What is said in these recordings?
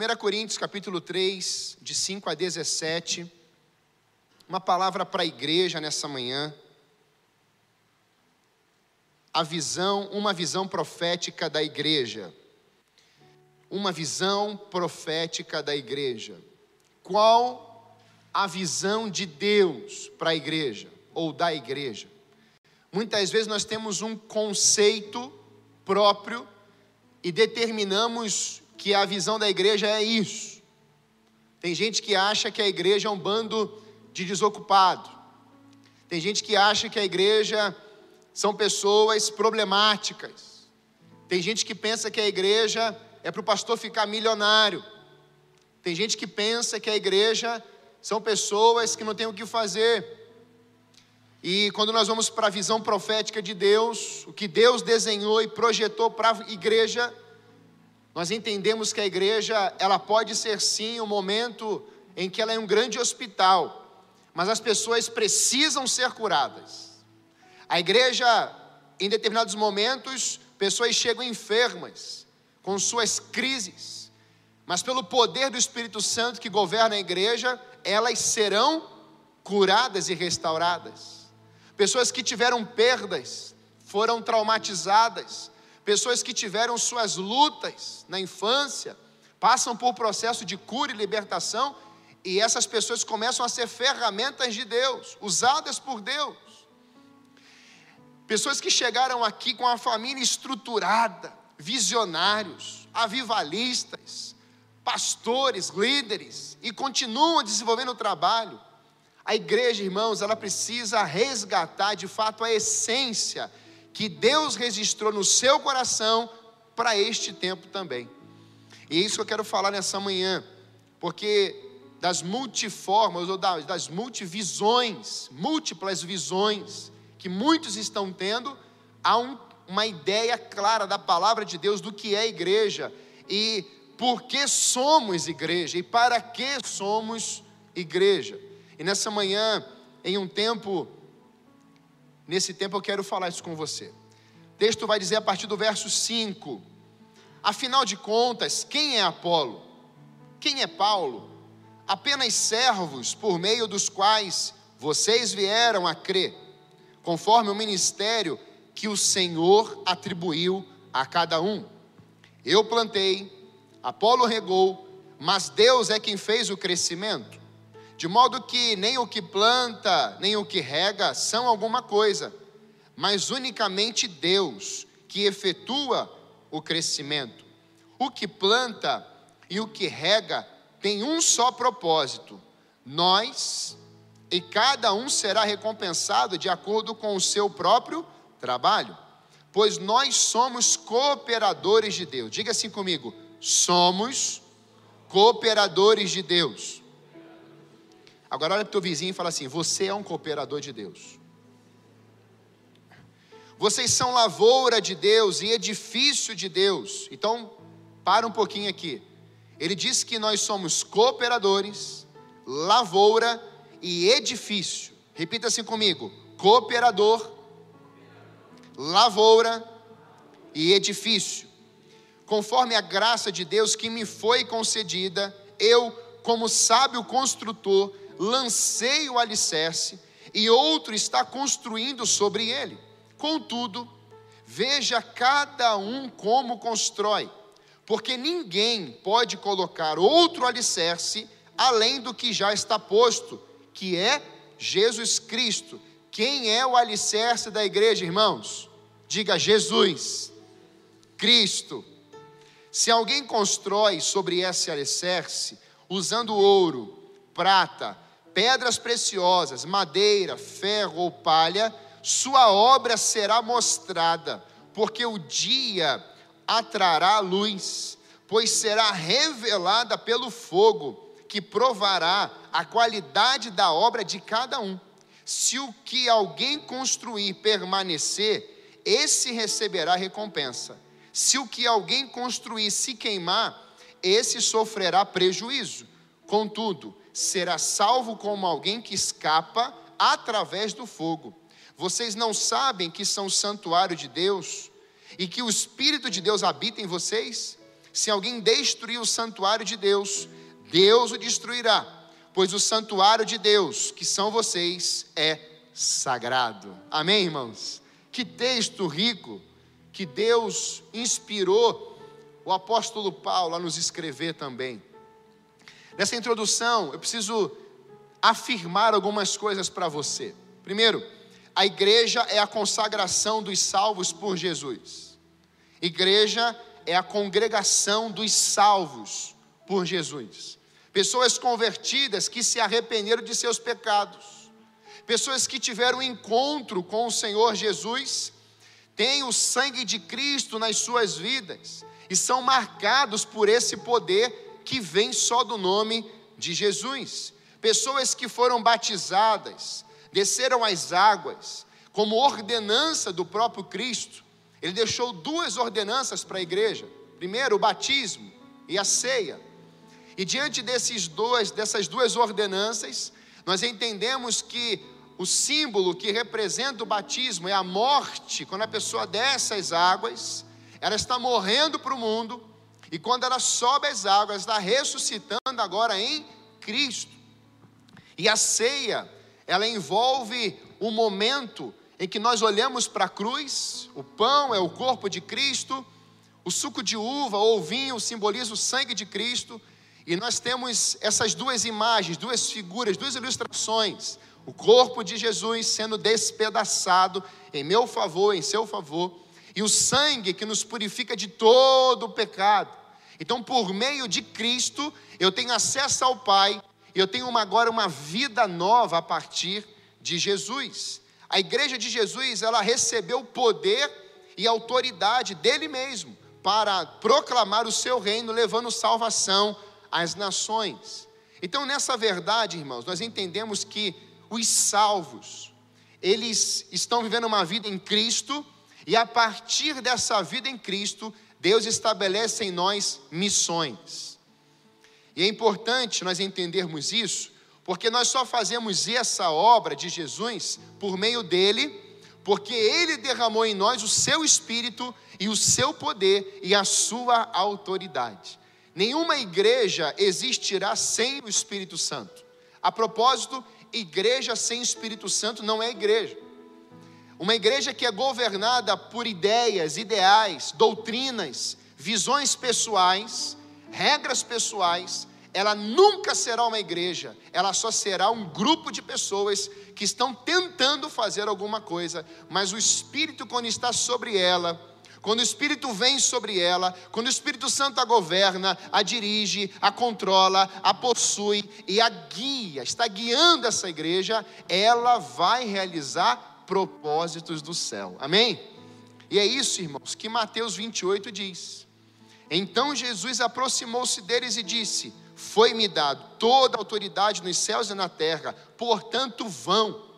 1 Coríntios capítulo 3, de 5 a 17. Uma palavra para a igreja nessa manhã. A visão, uma visão profética da igreja. Uma visão profética da igreja. Qual a visão de Deus para a igreja ou da igreja? Muitas vezes nós temos um conceito próprio e determinamos que a visão da igreja é isso. Tem gente que acha que a igreja é um bando de desocupado. Tem gente que acha que a igreja são pessoas problemáticas. Tem gente que pensa que a igreja é para o pastor ficar milionário. Tem gente que pensa que a igreja são pessoas que não têm o que fazer. E quando nós vamos para a visão profética de Deus, o que Deus desenhou e projetou para a igreja, nós entendemos que a igreja, ela pode ser sim um momento em que ela é um grande hospital, mas as pessoas precisam ser curadas. A igreja, em determinados momentos, pessoas chegam enfermas, com suas crises, mas pelo poder do Espírito Santo que governa a igreja, elas serão curadas e restauradas. Pessoas que tiveram perdas, foram traumatizadas, pessoas que tiveram suas lutas na infância, passam por processo de cura e libertação, e essas pessoas começam a ser ferramentas de Deus, usadas por Deus. Pessoas que chegaram aqui com a família estruturada, visionários, avivalistas, pastores, líderes, e continuam desenvolvendo o trabalho. A igreja, irmãos, ela precisa resgatar de fato a essência que Deus registrou no seu coração para este tempo também. E é isso que eu quero falar nessa manhã, porque das multiformas ou das multivisões, múltiplas visões que muitos estão tendo, há um, uma ideia clara da palavra de Deus do que é igreja e por que somos igreja e para que somos igreja. E nessa manhã, em um tempo Nesse tempo eu quero falar isso com você. O texto vai dizer a partir do verso 5: Afinal de contas, quem é Apolo? Quem é Paulo? Apenas servos por meio dos quais vocês vieram a crer, conforme o ministério que o Senhor atribuiu a cada um. Eu plantei, Apolo regou, mas Deus é quem fez o crescimento de modo que nem o que planta, nem o que rega são alguma coisa, mas unicamente Deus que efetua o crescimento. O que planta e o que rega tem um só propósito: nós, e cada um será recompensado de acordo com o seu próprio trabalho, pois nós somos cooperadores de Deus. Diga assim comigo: somos cooperadores de Deus. Agora olha para o teu vizinho e fala assim: você é um cooperador de Deus. Vocês são lavoura de Deus e edifício de Deus. Então, para um pouquinho aqui. Ele diz que nós somos cooperadores, lavoura e edifício. Repita assim comigo: cooperador, lavoura e edifício. Conforme a graça de Deus que me foi concedida, eu, como sábio construtor, lancei o alicerce e outro está construindo sobre ele. Contudo, veja cada um como constrói, porque ninguém pode colocar outro alicerce além do que já está posto, que é Jesus Cristo. Quem é o alicerce da igreja, irmãos? Diga Jesus, Cristo. Se alguém constrói sobre esse alicerce, usando ouro, prata, pedras preciosas, madeira, ferro ou palha, sua obra será mostrada, porque o dia atrará a luz, pois será revelada pelo fogo, que provará a qualidade da obra de cada um. Se o que alguém construir permanecer, esse receberá recompensa. Se o que alguém construir se queimar, esse sofrerá prejuízo. Contudo, será salvo como alguém que escapa através do fogo. Vocês não sabem que são santuário de Deus e que o Espírito de Deus habita em vocês? Se alguém destruir o santuário de Deus, Deus o destruirá, pois o santuário de Deus, que são vocês, é sagrado. Amém, irmãos? Que texto rico que Deus inspirou o apóstolo Paulo a nos escrever também. Nessa introdução, eu preciso afirmar algumas coisas para você. Primeiro, a igreja é a consagração dos salvos por Jesus. Igreja é a congregação dos salvos por Jesus. Pessoas convertidas que se arrependeram de seus pecados. Pessoas que tiveram encontro com o Senhor Jesus, têm o sangue de Cristo nas suas vidas e são marcados por esse poder que vem só do nome de Jesus. Pessoas que foram batizadas, desceram as águas, como ordenança do próprio Cristo. Ele deixou duas ordenanças para a igreja: primeiro, o batismo e a ceia. E diante desses dois, dessas duas ordenanças, nós entendemos que o símbolo que representa o batismo é a morte, quando a pessoa desce as águas, ela está morrendo para o mundo, e quando ela sobe as águas, está ressuscitando agora em Cristo. E a ceia, ela envolve o momento em que nós olhamos para a cruz, o pão é o corpo de Cristo, o suco de uva ou vinho simboliza o sangue de Cristo, e nós temos essas duas imagens, duas figuras, duas ilustrações: o corpo de Jesus sendo despedaçado em meu favor, em seu favor, e o sangue que nos purifica de todo o pecado. Então, por meio de Cristo, eu tenho acesso ao Pai, eu tenho uma, agora uma vida nova a partir de Jesus. A igreja de Jesus, ela recebeu poder e autoridade dele mesmo para proclamar o seu reino, levando salvação às nações. Então, nessa verdade, irmãos, nós entendemos que os salvos, eles estão vivendo uma vida em Cristo, e a partir dessa vida em Cristo, Deus estabelece em nós missões. E é importante nós entendermos isso, porque nós só fazemos essa obra de Jesus por meio dele, porque ele derramou em nós o seu espírito e o seu poder e a sua autoridade. Nenhuma igreja existirá sem o Espírito Santo. A propósito, igreja sem Espírito Santo não é igreja. Uma igreja que é governada por ideias, ideais, doutrinas, visões pessoais, regras pessoais, ela nunca será uma igreja, ela só será um grupo de pessoas que estão tentando fazer alguma coisa, mas o Espírito, quando está sobre ela, quando o Espírito vem sobre ela, quando o Espírito Santo a governa, a dirige, a controla, a possui e a guia, está guiando essa igreja, ela vai realizar propósitos do céu. Amém? E é isso, irmãos, que Mateus 28 diz. Então Jesus aproximou-se deles e disse: Foi-me dado toda a autoridade nos céus e na terra, portanto vão.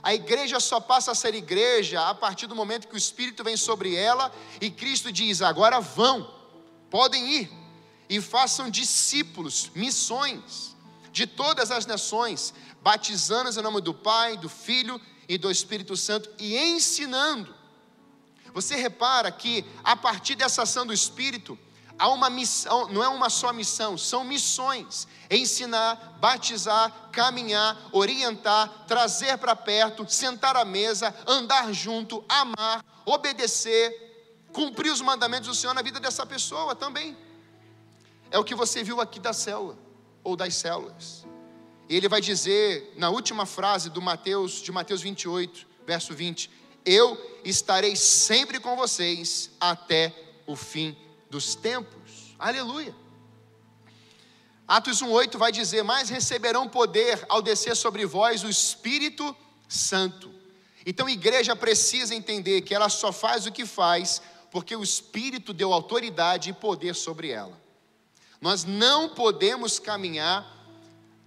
A igreja só passa a ser igreja a partir do momento que o Espírito vem sobre ela e Cristo diz: agora vão, podem ir e façam discípulos, missões de todas as nações, batizando-os em nome do Pai, do Filho e do Espírito Santo e ensinando. Você repara que a partir dessa ação do Espírito, há uma missão, não é uma só missão, são missões: ensinar, batizar, caminhar, orientar, trazer para perto, sentar à mesa, andar junto, amar, obedecer, cumprir os mandamentos do Senhor na vida dessa pessoa também. É o que você viu aqui da célula ou das células. E ele vai dizer na última frase do Mateus, de Mateus 28, verso 20: Eu estarei sempre com vocês até o fim dos tempos. Aleluia. Atos 1:8 vai dizer: "Mas receberão poder ao descer sobre vós o Espírito Santo". Então a igreja precisa entender que ela só faz o que faz porque o Espírito deu autoridade e poder sobre ela. Nós não podemos caminhar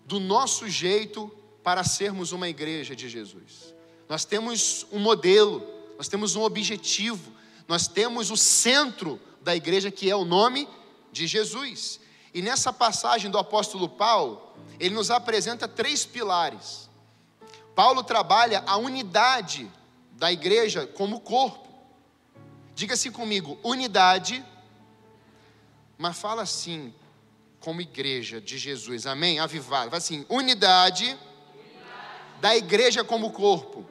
do nosso jeito para sermos uma igreja de Jesus. Nós temos um modelo, nós temos um objetivo, nós temos o centro da igreja que é o nome de Jesus. E nessa passagem do apóstolo Paulo, ele nos apresenta três pilares. Paulo trabalha a unidade da igreja como corpo. Diga-se comigo, unidade mas fala assim, como igreja de Jesus, amém? Avivado, fala assim: unidade, unidade. da igreja como corpo.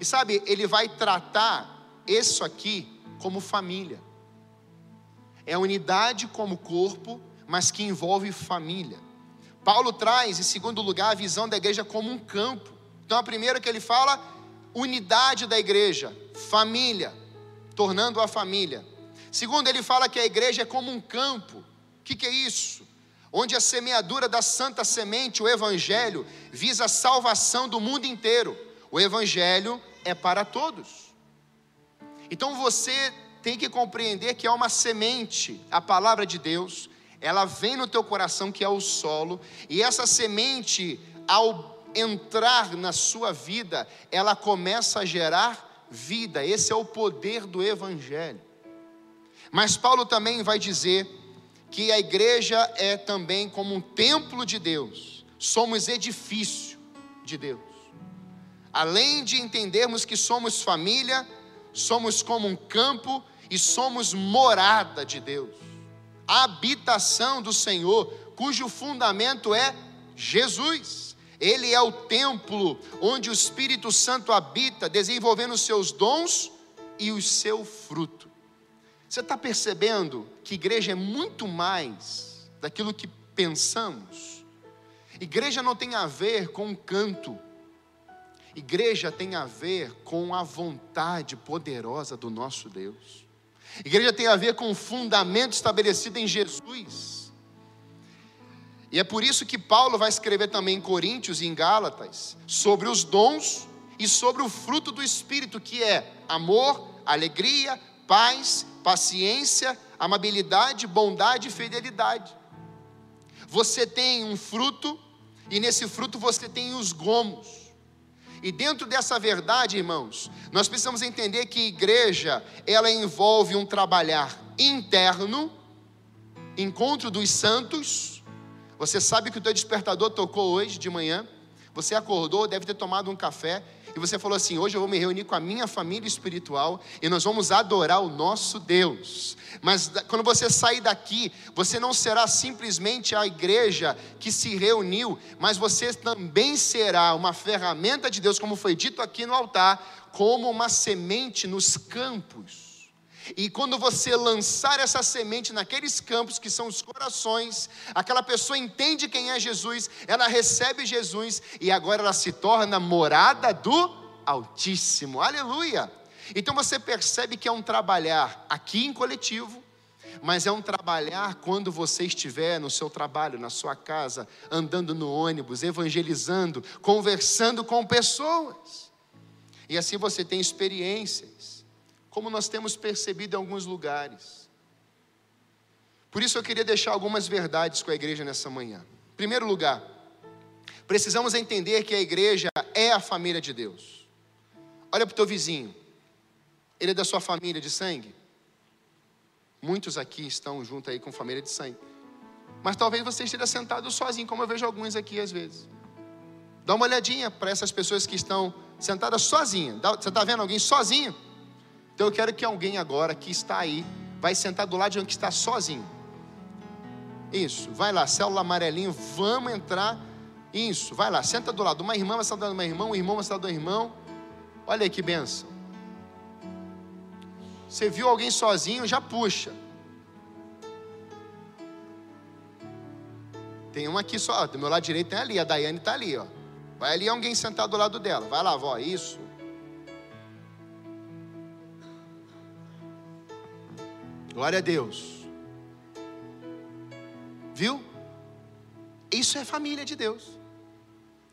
E sabe, ele vai tratar isso aqui como família. É unidade como corpo, mas que envolve família. Paulo traz, em segundo lugar, a visão da igreja como um campo. Então, a primeira que ele fala, unidade da igreja, família, tornando a família. Segundo, ele fala que a igreja é como um campo. Que, que é isso? Onde a semeadura da santa semente, o evangelho, visa a salvação do mundo inteiro. O evangelho é para todos. Então você tem que compreender que é uma semente, a palavra de Deus, ela vem no teu coração que é o solo, e essa semente, ao entrar na sua vida, ela começa a gerar vida. Esse é o poder do evangelho. Mas Paulo também vai dizer que a igreja é também como um templo de Deus. Somos edifício de Deus. Além de entendermos que somos família, somos como um campo e somos morada de Deus, habitação do Senhor, cujo fundamento é Jesus. Ele é o templo onde o Espírito Santo habita, desenvolvendo os seus dons e o seu fruto. Você está percebendo que igreja é muito mais daquilo que pensamos? Igreja não tem a ver com canto, igreja tem a ver com a vontade poderosa do nosso Deus. Igreja tem a ver com o fundamento estabelecido em Jesus. E é por isso que Paulo vai escrever também em Coríntios e em Gálatas sobre os dons e sobre o fruto do Espírito, que é amor, alegria, paz, paciência, amabilidade, bondade e fidelidade. Você tem um fruto, e nesse fruto você tem os gomos. E dentro dessa verdade, irmãos, nós precisamos entender que igreja, ela envolve um trabalhar interno, encontro dos santos. Você sabe que o teu despertador tocou hoje de manhã. Você acordou, deve ter tomado um café e você falou assim: hoje eu vou me reunir com a minha família espiritual e nós vamos adorar o nosso Deus. Mas quando você sair daqui, você não será simplesmente a igreja que se reuniu, mas você também será uma ferramenta de Deus, como foi dito aqui no altar, como uma semente nos campos. E quando você lançar essa semente naqueles campos que são os corações, aquela pessoa entende quem é Jesus, ela recebe Jesus e agora ela se torna morada do Altíssimo. Aleluia! Então você percebe que é um trabalhar aqui em coletivo, mas é um trabalhar quando você estiver no seu trabalho, na sua casa, andando no ônibus, evangelizando, conversando com pessoas. E assim você tem experiências como nós temos percebido em alguns lugares. Por isso eu queria deixar algumas verdades com a igreja nessa manhã. Em primeiro lugar, precisamos entender que a igreja é a família de Deus. Olha para o teu vizinho, ele é da sua família de sangue? Muitos aqui estão junto aí com família de sangue. Mas talvez você esteja sentado sozinho, como eu vejo alguns aqui às vezes. Dá uma olhadinha para essas pessoas que estão sentadas sozinhas. Você está vendo alguém sozinho? Então eu quero que alguém agora que está aí, vai sentar do lado de um que está sozinho. Isso, vai lá, célula amarelinho, vamos entrar. Isso, vai lá, senta do lado. Uma irmã vai sentar do meu irmão, um irmão vai sentar do irmão. Olha aí que benção. Você viu alguém sozinho, já puxa. Tem uma aqui só, do meu lado direito tem ali, a Daiane está ali, ó. Vai ali alguém sentado do lado dela. Vai lá, vó, isso. Glória a Deus. Viu? Isso é família de Deus.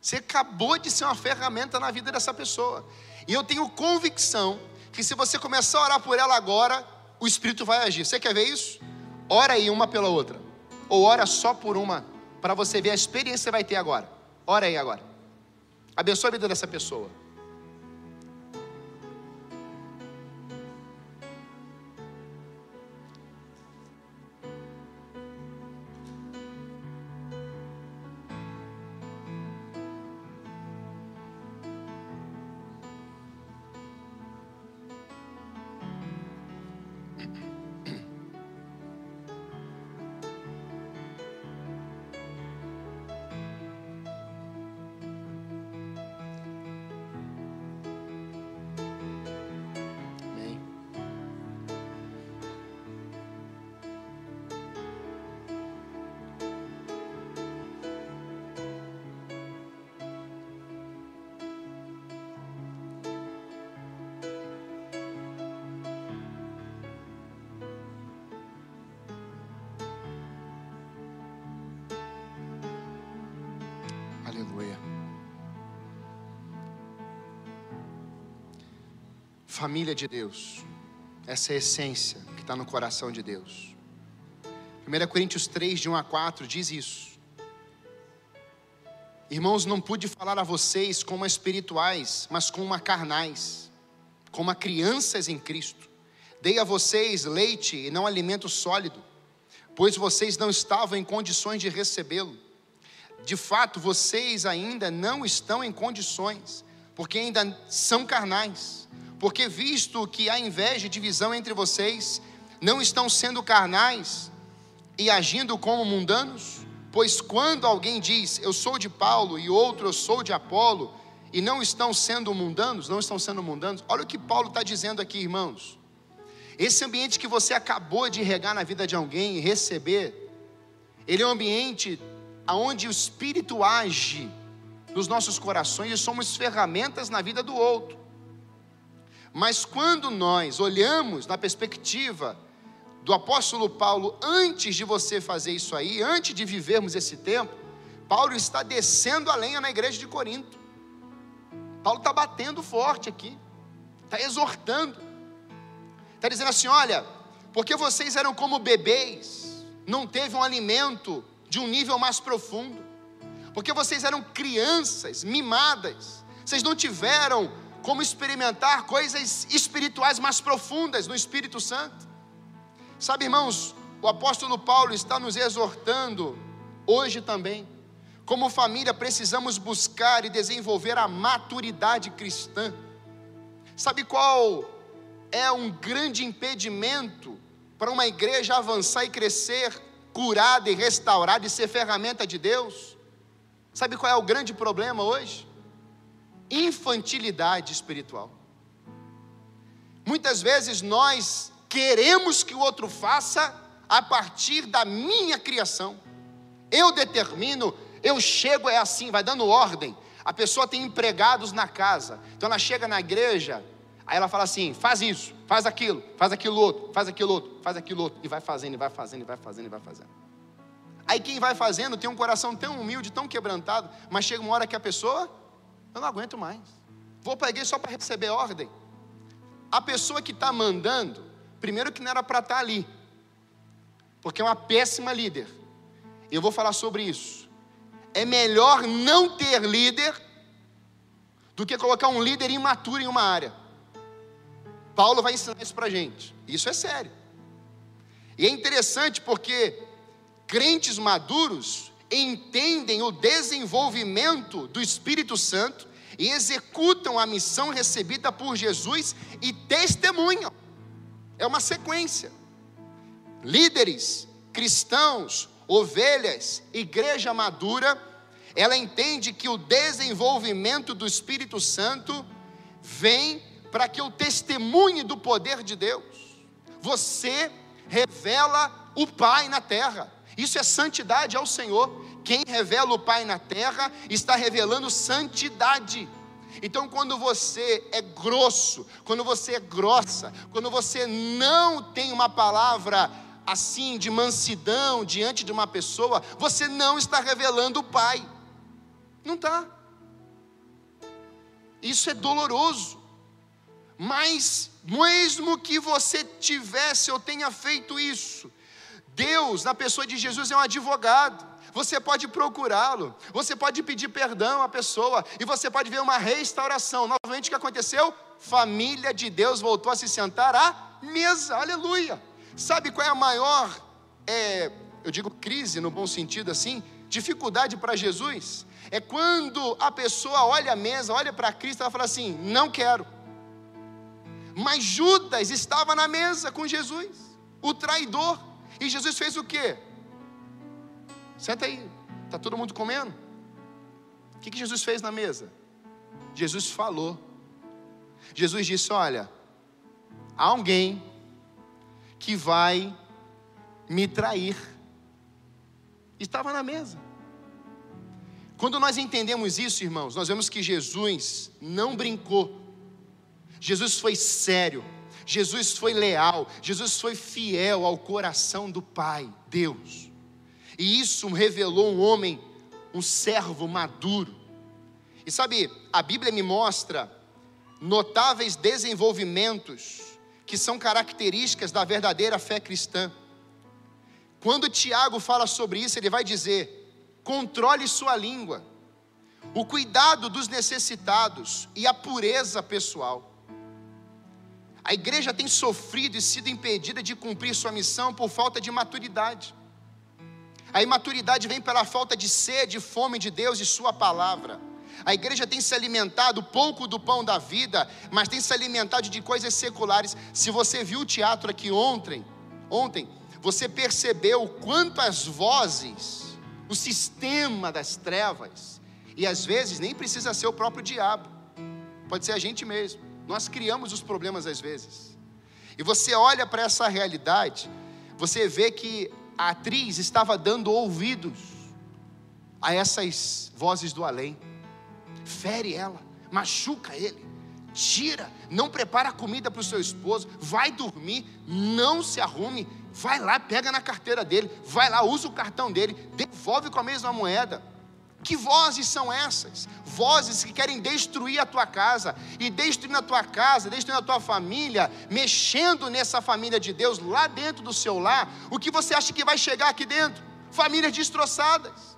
Você acabou de ser uma ferramenta na vida dessa pessoa. E eu tenho convicção que se você começar a orar por ela agora, o Espírito vai agir. Você quer ver isso? Ora aí uma pela outra. Ou ora só por uma, para você ver a experiência que você vai ter agora. Ora aí agora. Abençoe a vida dessa pessoa. Família de Deus, essa é a essência que está no coração de Deus. 1 Coríntios 3, de 1 a 4, diz isso. Irmãos, não pude falar a vocês como espirituais, mas como carnais, como crianças em Cristo. Dei a vocês leite e não alimento sólido, pois vocês não estavam em condições de recebê-lo. De fato, vocês ainda não estão em condições, porque ainda são carnais. Porque visto que há inveja e divisão entre vocês, não estão sendo carnais e agindo como mundanos? Pois quando alguém diz, eu sou de Paulo, e outro, eu sou de Apolo, e não estão sendo mundanos, não estão sendo mundanos, olha o que Paulo está dizendo aqui, irmãos. Esse ambiente que você acabou de regar na vida de alguém e receber, ele é um ambiente onde o Espírito age nos nossos corações e somos ferramentas na vida do outro. Mas quando nós olhamos na perspectiva do apóstolo Paulo, antes de você fazer isso aí, antes de vivermos esse tempo, Paulo está descendo a lenha na igreja de Corinto. Paulo está batendo forte aqui, está exortando, está dizendo assim: olha, porque vocês eram como bebês, não teve um alimento de um nível mais profundo, porque vocês eram crianças mimadas, vocês não tiveram como experimentar coisas espirituais mais profundas no Espírito Santo. Sabe, irmãos, o apóstolo Paulo está nos exortando hoje também. Como família, precisamos buscar e desenvolver a maturidade cristã. Sabe qual é um grande impedimento para uma igreja avançar e crescer, curada e restaurada e ser ferramenta de Deus? Sabe qual é o grande problema hoje? Infantilidade espiritual. Muitas vezes nós queremos que o outro faça a partir da minha criação. Eu determino, eu chego, é assim, vai dando ordem. A pessoa tem empregados na casa, então ela chega na igreja, aí ela fala assim: faz isso, faz aquilo, faz aquilo outro, faz aquilo outro, faz aquilo outro, e vai fazendo, e vai fazendo, e vai fazendo, e vai fazendo. Aí quem vai fazendo tem um coração tão humilde, tão quebrantado, mas chega uma hora que a pessoa, eu não aguento mais, vou para a igreja só para receber ordem. A pessoa que está mandando, Primeiro que não era para estar tá ali, porque é uma péssima líder. Eu vou falar sobre isso. É melhor não ter líder do que colocar um líder imaturo em uma área. Paulo vai ensinar isso para gente. Isso é sério. E é interessante porque crentes maduros entendem o desenvolvimento do Espírito Santo e executam a missão recebida por Jesus e testemunham. É uma sequência. Líderes, cristãos, ovelhas, igreja madura, ela entende que o desenvolvimento do Espírito Santo vem para que eu testemunhe do poder de Deus. Você revela o Pai na terra. Isso é santidade ao Senhor. Quem revela o Pai na terra está revelando santidade. Então, quando você é grosso, quando você é grossa, quando você não tem uma palavra assim de mansidão diante de uma pessoa, você não está revelando o Pai. Não está. Isso é doloroso. Mas, mesmo que você tivesse ou tenha feito isso, Deus, na pessoa de Jesus, é um advogado você pode procurá-lo, você pode pedir perdão à pessoa, e você pode ver uma restauração. Novamente, o que aconteceu? Família de Deus voltou a se sentar à mesa, aleluia. Sabe qual é a maior, é, eu digo crise no bom sentido assim, dificuldade para Jesus? É quando a pessoa olha a mesa, olha para Cristo ela fala assim: não quero. Mas Judas estava na mesa com Jesus, o traidor. E Jesus fez o quê? Senta aí, está todo mundo comendo? O que, que Jesus fez na mesa? Jesus falou. Jesus disse: Olha, há alguém que vai me trair. Estava na mesa. Quando nós entendemos isso, irmãos, nós vemos que Jesus não brincou. Jesus foi sério. Jesus foi leal. Jesus foi fiel ao coração do Pai, Deus. E isso revelou um homem, um servo maduro. E sabe, a Bíblia me mostra notáveis desenvolvimentos que são características da verdadeira fé cristã. Quando Tiago fala sobre isso, ele vai dizer: controle sua língua, o cuidado dos necessitados e a pureza pessoal. A igreja tem sofrido e sido impedida de cumprir sua missão por falta de maturidade. A imaturidade vem pela falta de sede e fome de Deus e Sua palavra. A igreja tem se alimentado pouco do pão da vida, mas tem se alimentado de coisas seculares. Se você viu o teatro aqui ontem, ontem, você percebeu quantas vozes, o sistema das trevas, e às vezes nem precisa ser o próprio diabo, pode ser a gente mesmo. Nós criamos os problemas às vezes. E você olha para essa realidade, você vê que a atriz estava dando ouvidos a essas vozes do além. Fere ela, machuca ele, tira, não prepara comida para o seu esposo, vai dormir, não se arrume, vai lá, pega na carteira dele, vai lá, usa o cartão dele, devolve com a mesma moeda. Que vozes são essas? Vozes que querem destruir a tua casa, e destruindo a tua casa, destruindo a tua família, mexendo nessa família de Deus, lá dentro do seu lar, o que você acha que vai chegar aqui dentro? Famílias destroçadas.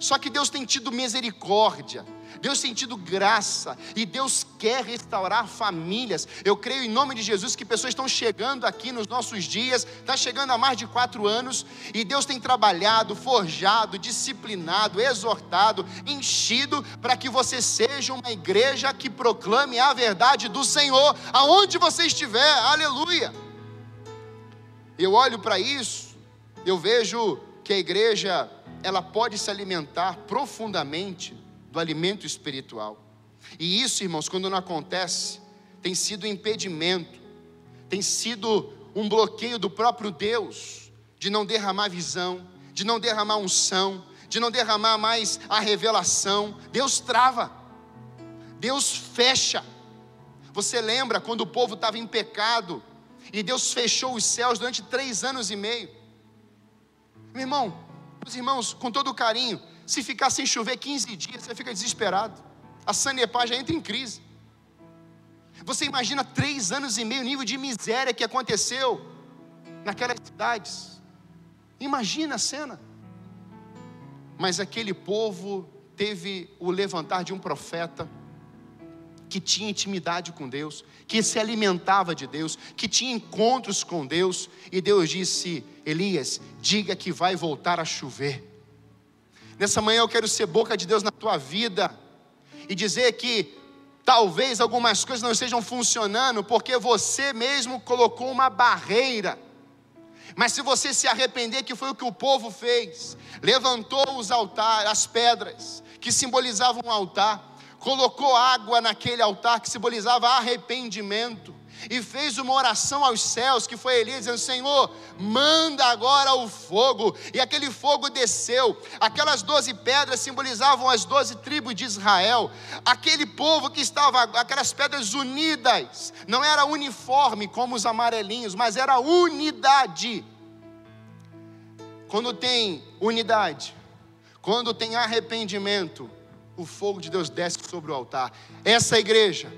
Só que Deus tem tido misericórdia, Deus tem graça e Deus quer restaurar famílias. Eu creio em nome de Jesus que pessoas estão chegando aqui nos nossos dias, está chegando há mais de quatro anos, e Deus tem trabalhado, forjado, disciplinado, exortado, enchido para que você seja uma igreja que proclame a verdade do Senhor, aonde você estiver, aleluia. Eu olho para isso, eu vejo que a igreja ela pode se alimentar profundamente do alimento espiritual. E isso, irmãos, quando não acontece, tem sido um impedimento, tem sido um bloqueio do próprio Deus de não derramar visão, de não derramar unção, de não derramar mais a revelação. Deus trava, Deus fecha. Você lembra quando o povo estava em pecado e Deus fechou os céus durante três anos e meio? Meu irmão, os irmãos, com todo carinho, se ficar sem chover 15 dias, você fica desesperado. A Sanepar já entra em crise. Você imagina três anos e meio, o nível de miséria que aconteceu naquelas cidades. Imagina a cena. Mas aquele povo teve o levantar de um profeta que tinha intimidade com Deus, que se alimentava de Deus, que tinha encontros com Deus, e Deus disse: Elias, diga que vai voltar a chover. Nessa manhã eu quero ser boca de Deus na tua vida e dizer que talvez algumas coisas não estejam funcionando porque você mesmo colocou uma barreira. Mas se você se arrepender, que foi o que o povo fez, levantou os altares, as pedras que simbolizavam um altar, colocou água naquele altar que simbolizava arrependimento, e fez uma oração aos céus, que foi Elias, dizendo: Senhor, manda agora o fogo. E aquele fogo desceu. Aquelas doze pedras simbolizavam as doze tribos de Israel. Aquele povo que estava, aquelas pedras unidas, não era uniforme como os amarelinhos, mas era unidade. Quando tem unidade, quando tem arrependimento, o fogo de Deus desce sobre o altar. Essa igreja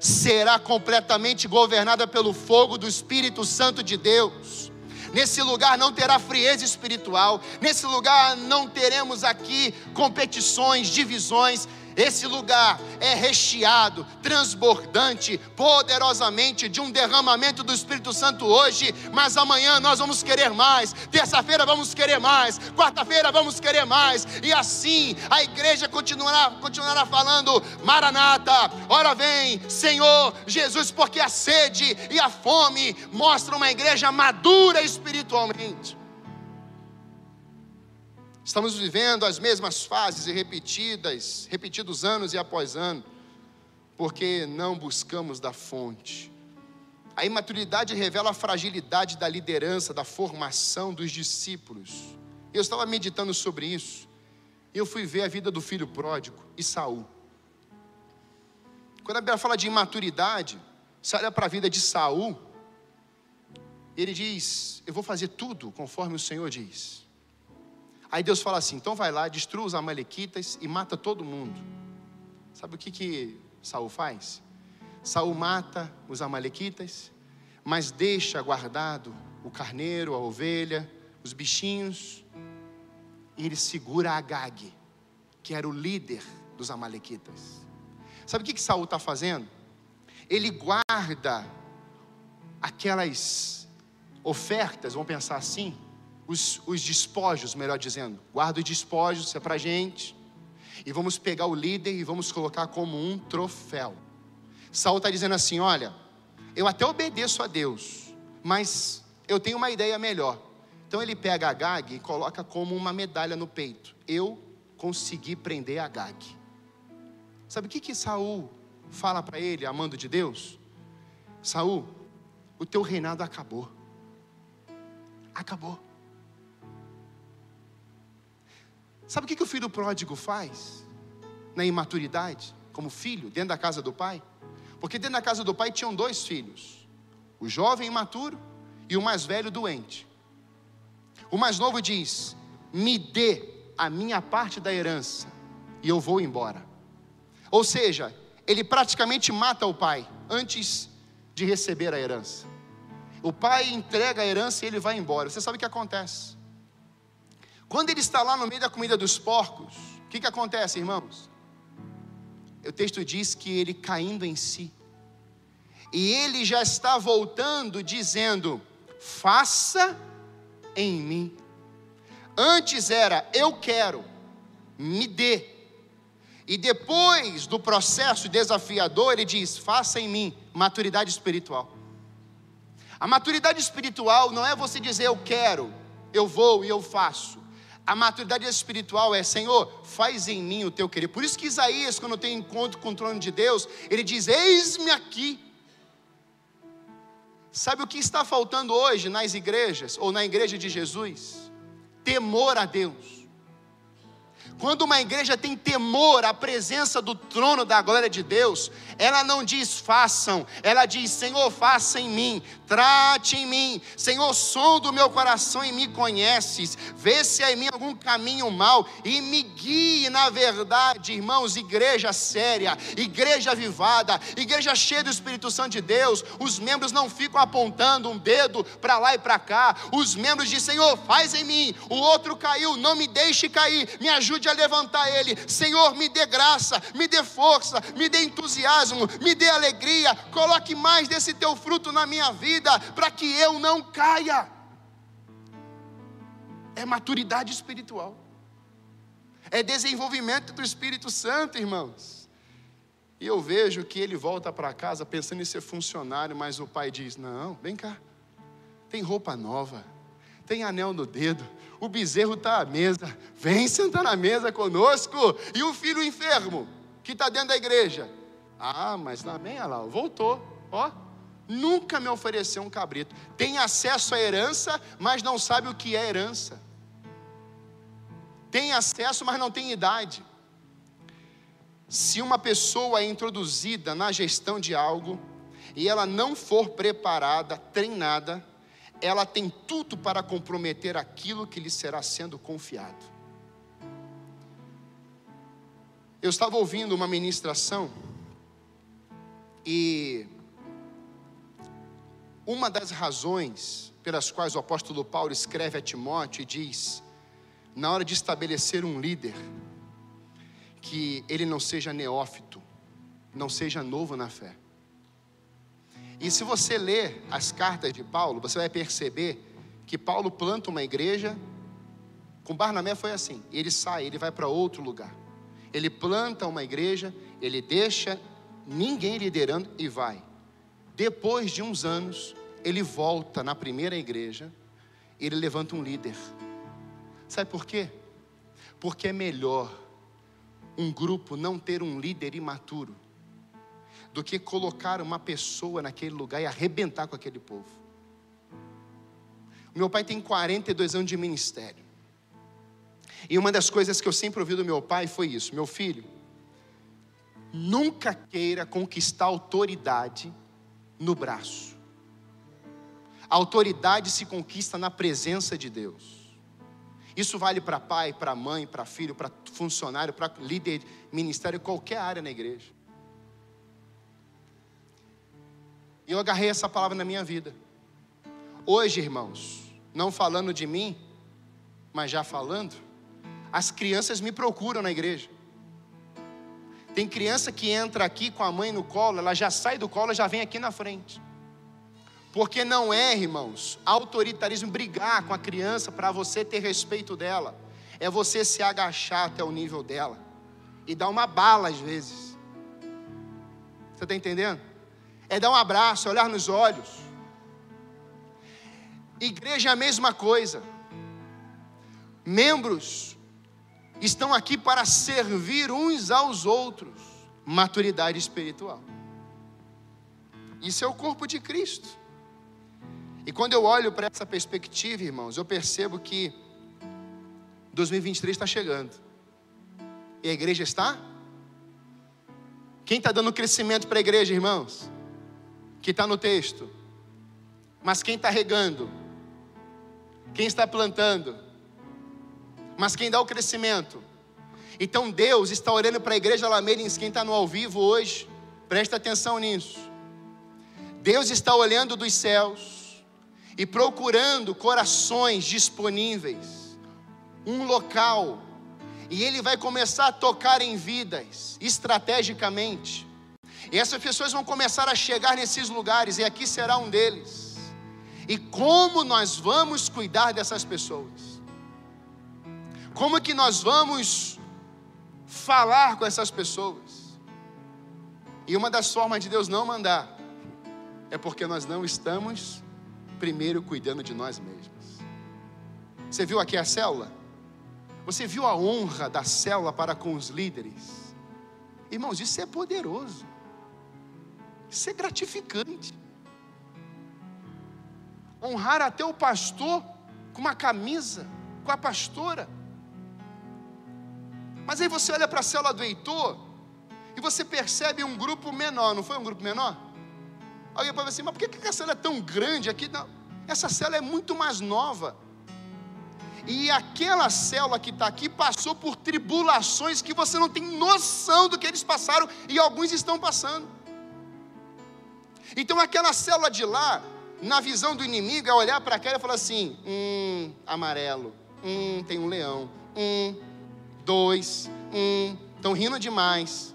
será completamente governada pelo fogo do Espírito Santo de Deus. Nesse lugar não terá frieza espiritual, nesse lugar não teremos aqui competições, divisões, esse lugar é recheado, transbordante, poderosamente de um derramamento do Espírito Santo hoje, mas amanhã nós vamos querer mais, terça-feira vamos querer mais, quarta-feira vamos querer mais, e assim a igreja continuará, continuará falando: Maranata, ora vem, Senhor Jesus, porque a sede e a fome mostram uma igreja madura espiritualmente. Estamos vivendo as mesmas fases e repetidas, repetidos anos e após ano, porque não buscamos da fonte. A imaturidade revela a fragilidade da liderança, da formação dos discípulos. Eu estava meditando sobre isso. E eu fui ver a vida do filho pródigo e Saul. Quando a Bíblia fala de imaturidade, você olha para a vida de Saul, ele diz: Eu vou fazer tudo conforme o Senhor diz. Aí Deus fala assim: então vai lá, destrua os amalequitas e mata todo mundo. Sabe o que, que Saul faz? Saul mata os amalequitas, mas deixa guardado o carneiro, a ovelha, os bichinhos, e ele segura Agag, que era o líder dos amalequitas. Sabe o que, que Saul está fazendo? Ele guarda aquelas ofertas, vamos pensar assim, os, os despojos, melhor dizendo, guarda os despojos, isso é para gente, e vamos pegar o líder e vamos colocar como um troféu. Saul está dizendo assim: olha, eu até obedeço a Deus, mas eu tenho uma ideia melhor. Então ele pega a Gag e coloca como uma medalha no peito. Eu consegui prender a Gag. Sabe o que que Saul fala para ele, amando de Deus? Saul, o teu reinado acabou. Acabou. Sabe o que, que o filho pródigo faz? Na imaturidade, como filho, dentro da casa do pai? Porque dentro da casa do pai tinham dois filhos: o jovem imaturo e o mais velho doente. O mais novo diz: Me dê a minha parte da herança e eu vou embora. Ou seja, ele praticamente mata o pai antes de receber a herança. O pai entrega a herança e ele vai embora. Você sabe o que acontece? Quando ele está lá no meio da comida dos porcos, o que, que acontece, irmãos? o texto diz que ele caindo em si, e ele já está voltando dizendo: faça em mim. Antes era eu quero, me dê. E depois do processo desafiador, ele diz: faça em mim, maturidade espiritual. A maturidade espiritual não é você dizer eu quero, eu vou e eu faço. A maturidade espiritual é, Senhor, faz em mim o teu querer. Por isso que Isaías, quando tem encontro com o trono de Deus, ele diz: Eis-me aqui. Sabe o que está faltando hoje nas igrejas, ou na igreja de Jesus? Temor a Deus. Quando uma igreja tem temor à presença do trono da glória de Deus, ela não diz façam, ela diz Senhor, faça em mim, trate em mim, Senhor, som do meu coração e me conheces, vê se há em mim algum caminho mau e me guie na verdade, irmãos. Igreja séria, igreja avivada, igreja cheia do Espírito Santo de Deus, os membros não ficam apontando um dedo para lá e para cá, os membros dizem Senhor, faz em mim, o outro caiu, não me deixe cair, me ajude a levantar ele. Senhor, me dê graça, me dê força, me dê entusiasmo, me dê alegria. Coloque mais desse teu fruto na minha vida, para que eu não caia. É maturidade espiritual, é desenvolvimento do Espírito Santo, irmãos. E eu vejo que ele volta para casa pensando em ser funcionário, mas o pai diz: Não, vem cá, tem roupa nova, tem anel no dedo, o bezerro está à mesa, vem sentar na mesa conosco. E o filho enfermo, que está dentro da igreja. Ah, mas também, olha lá, voltou, ó. Nunca me ofereceu um cabrito. Tem acesso à herança, mas não sabe o que é herança. Tem acesso, mas não tem idade. Se uma pessoa é introduzida na gestão de algo e ela não for preparada, treinada, ela tem tudo para comprometer aquilo que lhe será sendo confiado. Eu estava ouvindo uma ministração e uma das razões pelas quais o apóstolo Paulo escreve a Timóteo e diz: na hora de estabelecer um líder, que ele não seja neófito, não seja novo na fé. E se você ler as cartas de Paulo, você vai perceber que Paulo planta uma igreja. Com Barnabé foi assim: ele sai, ele vai para outro lugar. Ele planta uma igreja, ele deixa ninguém liderando e vai. Depois de uns anos, ele volta na primeira igreja, ele levanta um líder. Sabe por quê? Porque é melhor um grupo não ter um líder imaturo do que colocar uma pessoa naquele lugar e arrebentar com aquele povo. Meu pai tem 42 anos de ministério. E uma das coisas que eu sempre ouvi do meu pai foi isso: meu filho, nunca queira conquistar autoridade no braço. A autoridade se conquista na presença de Deus. Isso vale para pai, para mãe, para filho, para funcionário, para líder, ministério, qualquer área na igreja. E eu agarrei essa palavra na minha vida. Hoje, irmãos, não falando de mim, mas já falando, as crianças me procuram na igreja. Tem criança que entra aqui com a mãe no colo, ela já sai do colo, já vem aqui na frente. Porque não é, irmãos, autoritarismo brigar com a criança para você ter respeito dela. É você se agachar até o nível dela e dar uma bala às vezes. Você está entendendo? É dar um abraço, é olhar nos olhos. Igreja é a mesma coisa. Membros estão aqui para servir uns aos outros. Maturidade espiritual. Isso é o corpo de Cristo. E quando eu olho para essa perspectiva, irmãos, eu percebo que 2023 está chegando. E a igreja está? Quem está dando crescimento para a igreja, irmãos? Que está no texto. Mas quem está regando? Quem está plantando? Mas quem dá o crescimento? Então Deus está olhando para a igreja Alameirense, quem está no ao vivo hoje, presta atenção nisso. Deus está olhando dos céus e procurando corações disponíveis, um local, e Ele vai começar a tocar em vidas, estrategicamente. E essas pessoas vão começar a chegar nesses lugares, e aqui será um deles. E como nós vamos cuidar dessas pessoas? Como que nós vamos falar com essas pessoas? E uma das formas de Deus não mandar é porque nós não estamos primeiro cuidando de nós mesmos. Você viu aqui a célula? Você viu a honra da célula para com os líderes? Irmãos, isso é poderoso. Isso é gratificante. Honrar até o pastor com uma camisa, com a pastora. Mas aí você olha para a célula do Heitor e você percebe um grupo menor, não foi um grupo menor? Alguém pode assim, mas por que, a cela é tão grande aqui? Não, essa cela é muito mais nova. E aquela célula que está aqui passou por tribulações que você não tem noção do que eles passaram e alguns estão passando. Então aquela célula de lá, na visão do inimigo, é olhar para aquela e falar assim: hum, amarelo, hum, tem um leão, um, dois, um, estão rindo demais.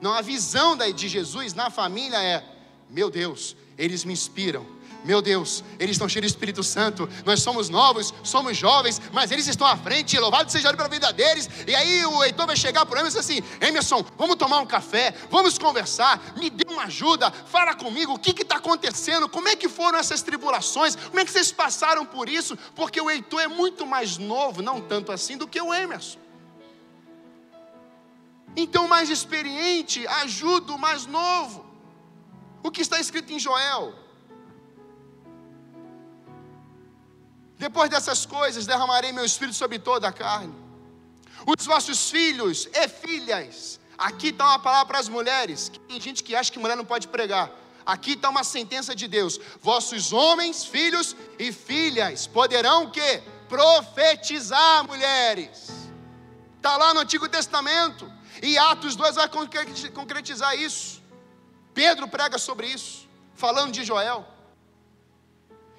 Não, a visão de Jesus na família é: meu Deus, eles me inspiram. Meu Deus, eles estão cheios do Espírito Santo. Nós somos novos, somos jovens, mas eles estão à frente. Louvado seja ele pela vida deles. E aí o Heitor vai chegar para mim e dizer assim: Emerson, vamos tomar um café, vamos conversar. Me dê uma ajuda, fala comigo. O que está acontecendo? Como é que foram essas tribulações? Como é que vocês passaram por isso? Porque o Heitor é muito mais novo, não tanto assim, do que o Emerson. Então, o mais experiente ajuda o mais novo. O que está escrito em Joel? Depois dessas coisas, derramarei meu espírito sobre toda a carne. Os vossos filhos e filhas. Aqui está uma palavra para as mulheres. Tem gente que acha que mulher não pode pregar. Aqui está uma sentença de Deus. Vossos homens, filhos e filhas poderão que profetizar, mulheres. Está lá no Antigo Testamento. E Atos 2 vai concretizar isso. Pedro prega sobre isso, falando de Joel.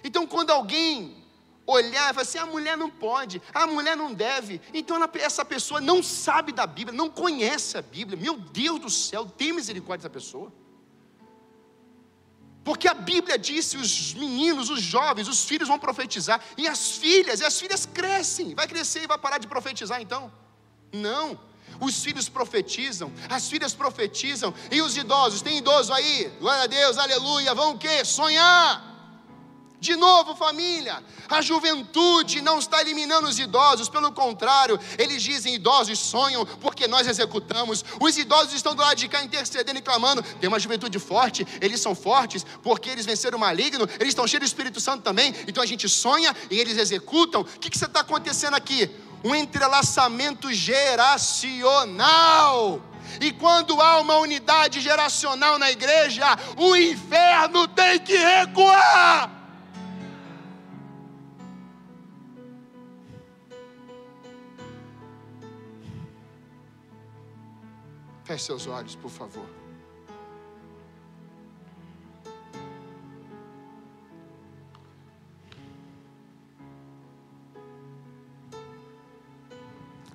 Então, quando alguém olhar e falar assim: a mulher não pode, a mulher não deve, então ela, essa pessoa não sabe da Bíblia, não conhece a Bíblia. Meu Deus do céu, tem misericórdia dessa pessoa. Porque a Bíblia disse: os meninos, os jovens, os filhos vão profetizar, e as filhas, e as filhas crescem, vai crescer e vai parar de profetizar então? Não. Os filhos profetizam, as filhas profetizam, e os idosos, tem idoso aí? Glória a Deus, aleluia, vão o quê? Sonhar. De novo, família, a juventude não está eliminando os idosos, pelo contrário, eles dizem: idosos sonham porque nós executamos. Os idosos estão do lado de cá intercedendo e clamando. Tem uma juventude forte, eles são fortes porque eles venceram o maligno, eles estão cheios do Espírito Santo também. Então a gente sonha e eles executam. O que, que está acontecendo aqui? um entrelaçamento geracional. E quando há uma unidade geracional na igreja, o inferno tem que recuar. Feche seus olhos, por favor.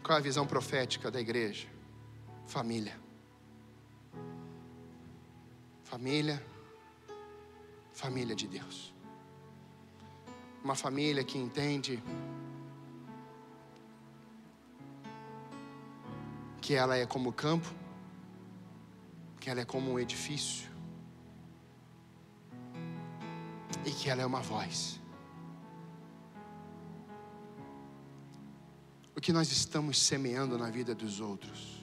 Qual é a visão profética da igreja? Família. Família. Família de Deus. Uma família que entende que ela é como o campo que ela é como um edifício e que ela é uma voz. O que nós estamos semeando na vida dos outros?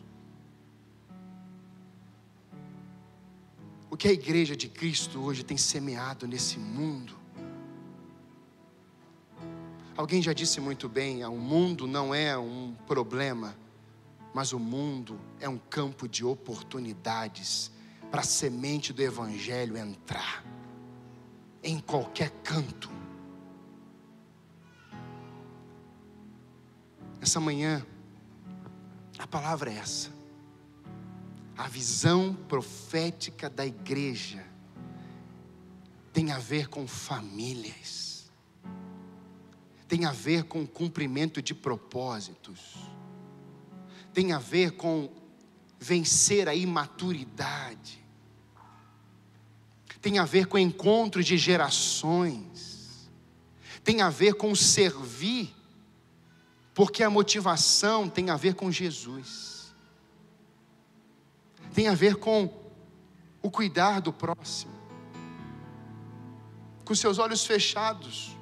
O que a igreja de Cristo hoje tem semeado nesse mundo? Alguém já disse muito bem: o mundo não é um problema, mas o mundo é um campo de oportunidades para a semente do Evangelho entrar em qualquer canto. Essa manhã, a palavra é essa. A visão profética da igreja tem a ver com famílias, tem a ver com cumprimento de propósitos tem a ver com vencer a imaturidade, tem a ver com encontro de gerações, tem a ver com servir, porque a motivação tem a ver com Jesus, tem a ver com o cuidar do próximo, com seus olhos fechados.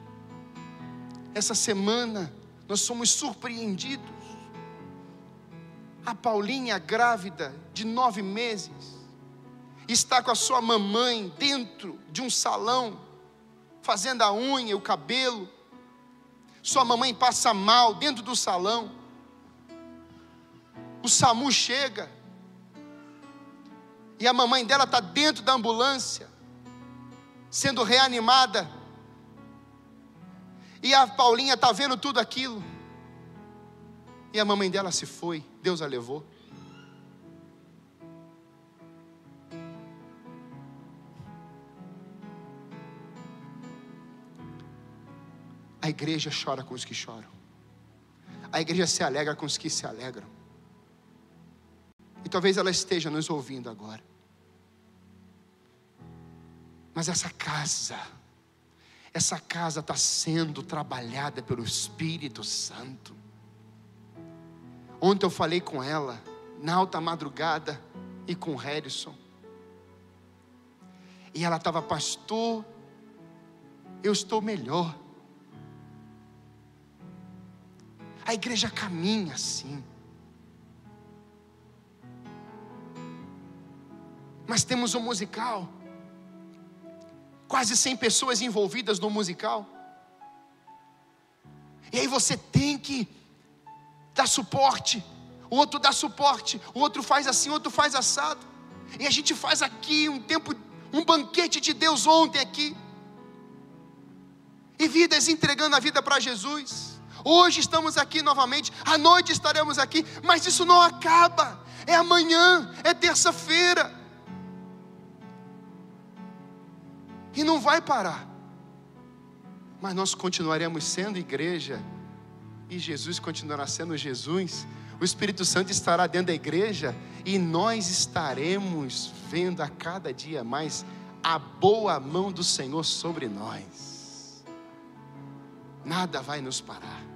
Essa semana nós somos surpreendidos a Paulinha, grávida de nove meses, está com a sua mamãe dentro de um salão, fazendo a unha, o cabelo. Sua mamãe passa mal dentro do salão. O SAMU chega. E a mamãe dela está dentro da ambulância, sendo reanimada. E a Paulinha está vendo tudo aquilo. E a mamãe dela se foi, Deus a levou. A igreja chora com os que choram. A igreja se alegra com os que se alegram. E talvez ela esteja nos ouvindo agora. Mas essa casa, essa casa está sendo trabalhada pelo Espírito Santo. Ontem eu falei com ela, na alta madrugada, e com o Harrison. E ela estava, pastor, eu estou melhor. A igreja caminha assim. Mas temos um musical. Quase 100 pessoas envolvidas no musical. E aí você tem que dá suporte, o outro dá suporte, o outro faz assim, o outro faz assado. E a gente faz aqui um tempo, um banquete de Deus ontem aqui. E vidas entregando a vida para Jesus. Hoje estamos aqui novamente, à noite estaremos aqui, mas isso não acaba. É amanhã, é terça-feira. E não vai parar. Mas nós continuaremos sendo igreja e Jesus continuará sendo Jesus, o Espírito Santo estará dentro da igreja e nós estaremos vendo a cada dia mais a boa mão do Senhor sobre nós. Nada vai nos parar.